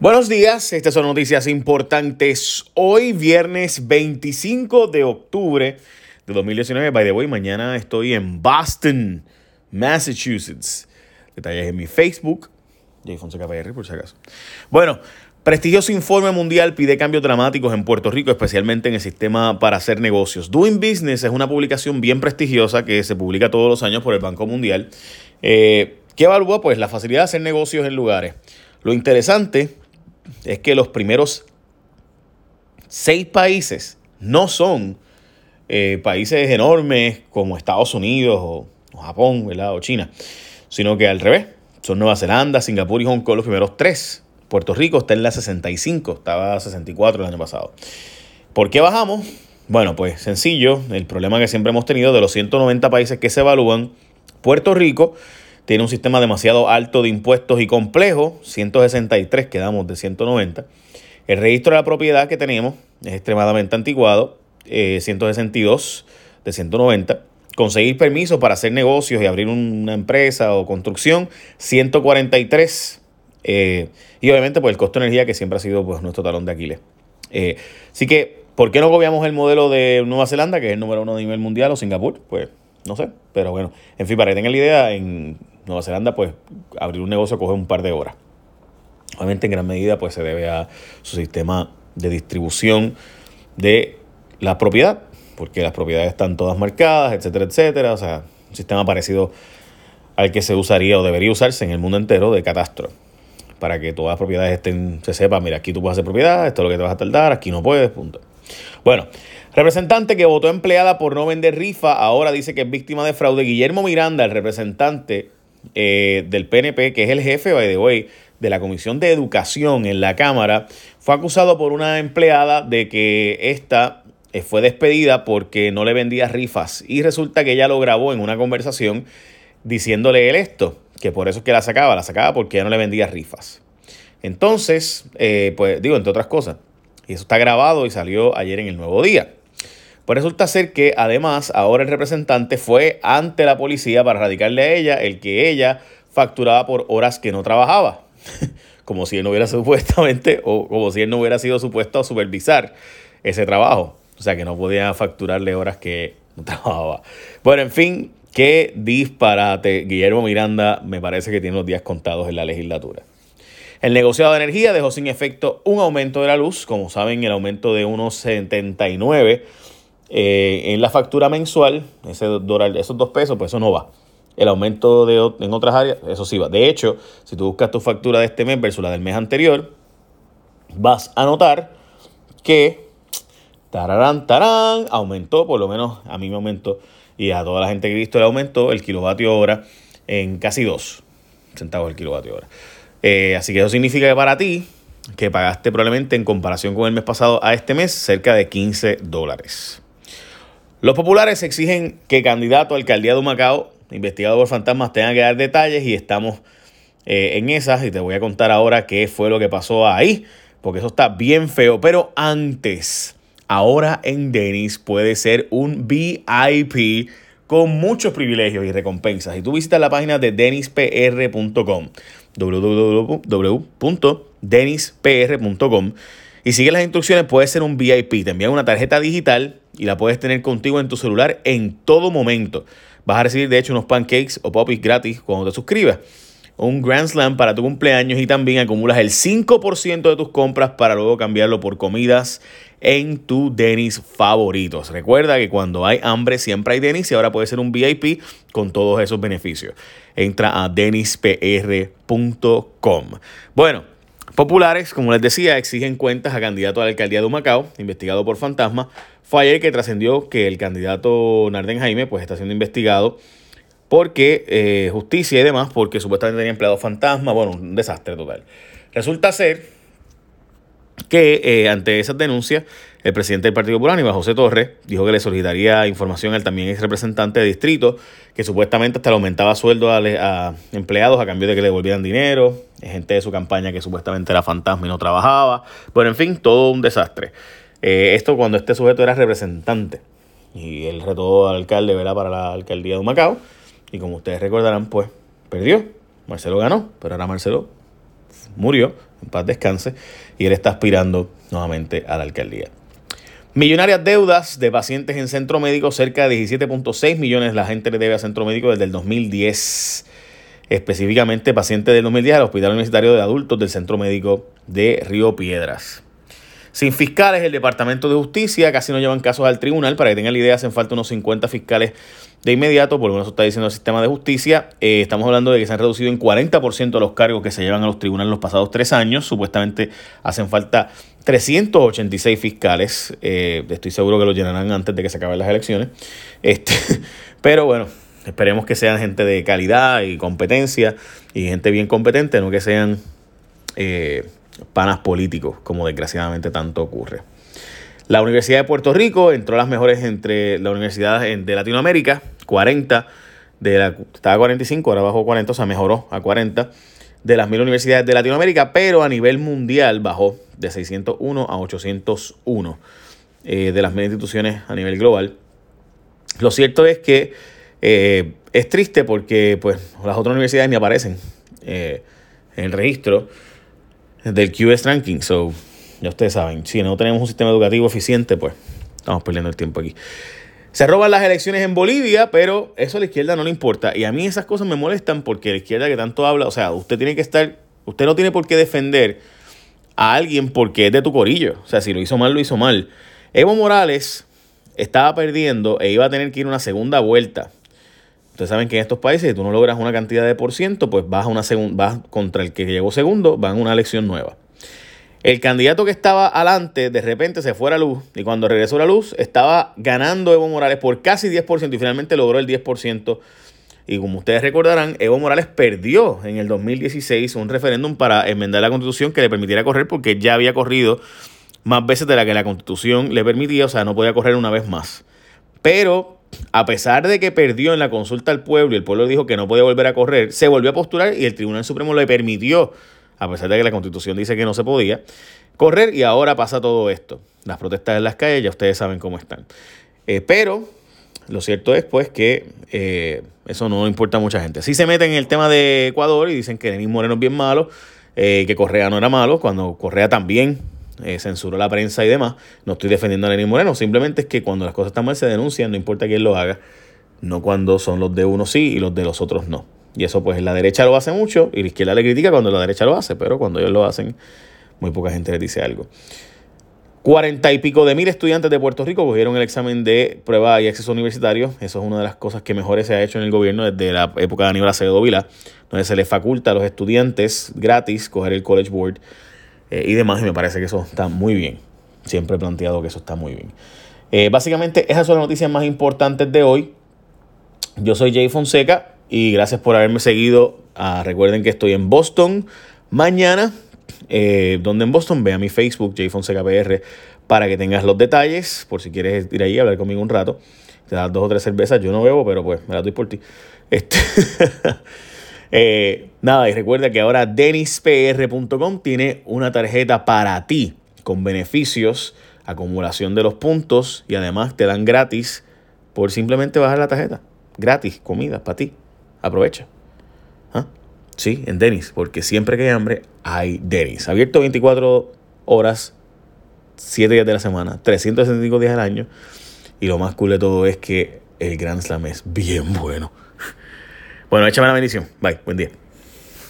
Buenos días, estas son noticias importantes. Hoy, viernes 25 de octubre de 2019. By the way, mañana estoy en Boston, Massachusetts. Detalles en mi Facebook, J. Fonseca PR, por si acaso. Bueno, prestigioso informe mundial pide cambios dramáticos en Puerto Rico, especialmente en el sistema para hacer negocios. Doing Business es una publicación bien prestigiosa que se publica todos los años por el Banco Mundial, eh, que evalúa pues la facilidad de hacer negocios en lugares. Lo interesante es que los primeros seis países no son eh, países enormes como Estados Unidos o, Japón o China, sino que al revés, son Nueva Zelanda, Singapur y Hong Kong los primeros tres. Puerto Rico está en la 65, estaba 64 el año pasado. ¿Por qué bajamos? Bueno, pues sencillo, el problema que siempre hemos tenido de los 190 países que se evalúan, Puerto Rico tiene un sistema demasiado alto de impuestos y complejo, 163 quedamos de 190. El registro de la propiedad que tenemos es extremadamente anticuado, 162 eh, de 190. Conseguir permisos para hacer negocios y abrir una empresa o construcción, 143. Eh, y obviamente pues el costo de energía que siempre ha sido pues, nuestro talón de Aquiles. Eh, así que, ¿por qué no copiamos el modelo de Nueva Zelanda, que es el número uno a nivel mundial, o Singapur? Pues no sé, pero bueno, en fin, para que tengan la idea, en Nueva Zelanda, pues abrir un negocio coge un par de horas. Obviamente en gran medida pues se debe a su sistema de distribución de la propiedad, porque las propiedades están todas marcadas, etcétera, etcétera. O sea, un sistema parecido al que se usaría o debería usarse en el mundo entero de catastro. Para que todas las propiedades estén, se sepa, mira, aquí tú puedes hacer propiedad, esto es lo que te vas a tardar, aquí no puedes, punto. Bueno, representante que votó empleada por no vender rifa, ahora dice que es víctima de fraude. Guillermo Miranda, el representante eh, del PNP, que es el jefe, by the way, de la Comisión de Educación en la Cámara, fue acusado por una empleada de que esta eh, fue despedida porque no le vendía rifas. Y resulta que ella lo grabó en una conversación diciéndole él esto, que por eso es que la sacaba, la sacaba porque ya no le vendía rifas. Entonces, eh, pues digo, entre otras cosas, y eso está grabado y salió ayer en el nuevo día. Pues resulta ser que además ahora el representante fue ante la policía para radicarle a ella el que ella facturaba por horas que no trabajaba. como si él no hubiera supuestamente, o como si él no hubiera sido supuesto a supervisar ese trabajo. O sea que no podía facturarle horas que no trabajaba. Bueno, en fin, qué disparate. Guillermo Miranda me parece que tiene los días contados en la legislatura. El negociado de energía dejó sin efecto un aumento de la luz. Como saben, el aumento de unos 79 eh, en la factura mensual, esos dos pesos, pues eso no va. El aumento de, en otras áreas, eso sí va. De hecho, si tú buscas tu factura de este mes versus la del mes anterior, vas a notar que tararán, tarán, aumentó, por lo menos a mí me aumentó y a toda la gente que he visto le aumentó el kilovatio hora en casi 2 centavos el kilovatio hora. Eh, así que eso significa que para ti, que pagaste probablemente en comparación con el mes pasado a este mes, cerca de 15 dólares. Los populares exigen que candidato a alcaldía de Humacao, investigado por fantasmas, tenga que dar detalles y estamos eh, en esas y te voy a contar ahora qué fue lo que pasó ahí, porque eso está bien feo. Pero antes, ahora en Denis puede ser un VIP con muchos privilegios y recompensas. Y tú visitas la página de denispr.com, www.denispr.com y sigue las instrucciones, puedes ser un VIP. Te envían una tarjeta digital y la puedes tener contigo en tu celular en todo momento. Vas a recibir, de hecho, unos pancakes o poppies gratis cuando te suscribas. Un Grand Slam para tu cumpleaños y también acumulas el 5% de tus compras para luego cambiarlo por comidas en tu Denis favoritos. Recuerda que cuando hay hambre siempre hay Denis y ahora puedes ser un VIP con todos esos beneficios. Entra a denispr.com. Bueno, Populares, como les decía, exigen cuentas a candidato a la alcaldía de Humacao, investigado por fantasma. Fue ayer que trascendió que el candidato Narden Jaime pues, está siendo investigado porque eh, justicia y demás, porque supuestamente tenía empleado fantasma. Bueno, un desastre total. Resulta ser que eh, ante esas denuncias, el presidente del Partido Popular, Iván José Torres, dijo que le solicitaría información al también ex representante de distrito, que supuestamente hasta le aumentaba sueldo a, empleados a cambio de que le devolvieran dinero, gente de su campaña que supuestamente era fantasma y no trabajaba. Bueno, en fin, todo un desastre. Eh, esto cuando este sujeto era representante y él retó al alcalde para la alcaldía de Macao y como ustedes recordarán, pues perdió. Marcelo ganó, pero ahora Marcelo murió, en paz descanse, y él está aspirando nuevamente a la alcaldía. Millonarias deudas de pacientes en centro médico, cerca de 17.6 millones la gente le debe a centro médico desde el 2010. Específicamente pacientes del 2010 al Hospital Universitario de Adultos del Centro Médico de Río Piedras. Sin fiscales, el Departamento de Justicia casi no llevan casos al tribunal. Para que tengan la idea, hacen falta unos 50 fiscales de inmediato, por lo menos está diciendo el sistema de justicia. Eh, estamos hablando de que se han reducido en 40% los cargos que se llevan a los tribunales los pasados tres años. Supuestamente hacen falta 386 fiscales. Eh, estoy seguro que los llenarán antes de que se acaben las elecciones. Este, pero bueno, esperemos que sean gente de calidad y competencia y gente bien competente, no que sean eh, panas políticos, como desgraciadamente tanto ocurre. La Universidad de Puerto Rico entró a las mejores entre la Universidad de Latinoamérica, 40, de la, estaba a 45, ahora bajó 40, o sea, mejoró a 40 de las mil universidades de Latinoamérica, pero a nivel mundial bajó de 601 a 801 eh, de las mil instituciones a nivel global. Lo cierto es que eh, es triste porque pues, las otras universidades ni aparecen eh, en el registro del QS Ranking. So, ya ustedes saben, si no tenemos un sistema educativo eficiente, pues estamos perdiendo el tiempo aquí. Se roban las elecciones en Bolivia, pero eso a la izquierda no le importa. Y a mí esas cosas me molestan porque la izquierda que tanto habla, o sea, usted tiene que estar, usted no tiene por qué defender a alguien porque es de tu corillo. O sea, si lo hizo mal, lo hizo mal. Evo Morales estaba perdiendo e iba a tener que ir una segunda vuelta. Ustedes saben que en estos países, si tú no logras una cantidad de por ciento, pues vas, a una vas contra el que llegó segundo, van a una elección nueva. El candidato que estaba adelante de repente se fue a la luz y cuando regresó a la luz estaba ganando Evo Morales por casi 10% y finalmente logró el 10%. Y como ustedes recordarán, Evo Morales perdió en el 2016 un referéndum para enmendar la constitución que le permitiera correr porque ya había corrido más veces de la que la constitución le permitía, o sea, no podía correr una vez más. Pero a pesar de que perdió en la consulta al pueblo y el pueblo dijo que no podía volver a correr, se volvió a postular y el Tribunal Supremo le permitió a pesar de que la constitución dice que no se podía, correr y ahora pasa todo esto. Las protestas en las calles ya ustedes saben cómo están. Eh, pero lo cierto es pues que eh, eso no importa a mucha gente. Si se meten en el tema de Ecuador y dicen que Denis Moreno es bien malo, eh, que Correa no era malo, cuando Correa también censuró la prensa y demás. No estoy defendiendo a Denis Moreno, simplemente es que cuando las cosas están mal se denuncian, no importa quién lo haga, no cuando son los de uno sí y los de los otros no. Y eso pues la derecha lo hace mucho y la izquierda le critica cuando la derecha lo hace, pero cuando ellos lo hacen, muy poca gente les dice algo. Cuarenta y pico de mil estudiantes de Puerto Rico cogieron el examen de prueba y acceso universitario. Eso es una de las cosas que mejores se ha hecho en el gobierno desde la época de Aníbal Acevedo Vila, donde se les faculta a los estudiantes gratis coger el College Board eh, y demás. Y me parece que eso está muy bien. Siempre he planteado que eso está muy bien. Eh, básicamente, esas son las noticias más importantes de hoy. Yo soy Jay Fonseca y gracias por haberme seguido. Ah, recuerden que estoy en Boston mañana. Eh, donde en Boston, ve a mi Facebook, JFonsecaPR, para que tengas los detalles. Por si quieres ir ahí a hablar conmigo un rato. Te das dos o tres cervezas. Yo no bebo, pero pues me las doy por ti. Este eh, nada, y recuerda que ahora denispr.com tiene una tarjeta para ti con beneficios, acumulación de los puntos y además te dan gratis por simplemente bajar la tarjeta. Gratis, comida para ti. Aprovecha. ¿Ah? Sí, en Denis, porque siempre que hay hambre hay Denis. Abierto 24 horas, 7 días de la semana, 365 días al año. Y lo más cool de todo es que el Grand Slam es bien bueno. Bueno, échame la bendición. Bye, buen día.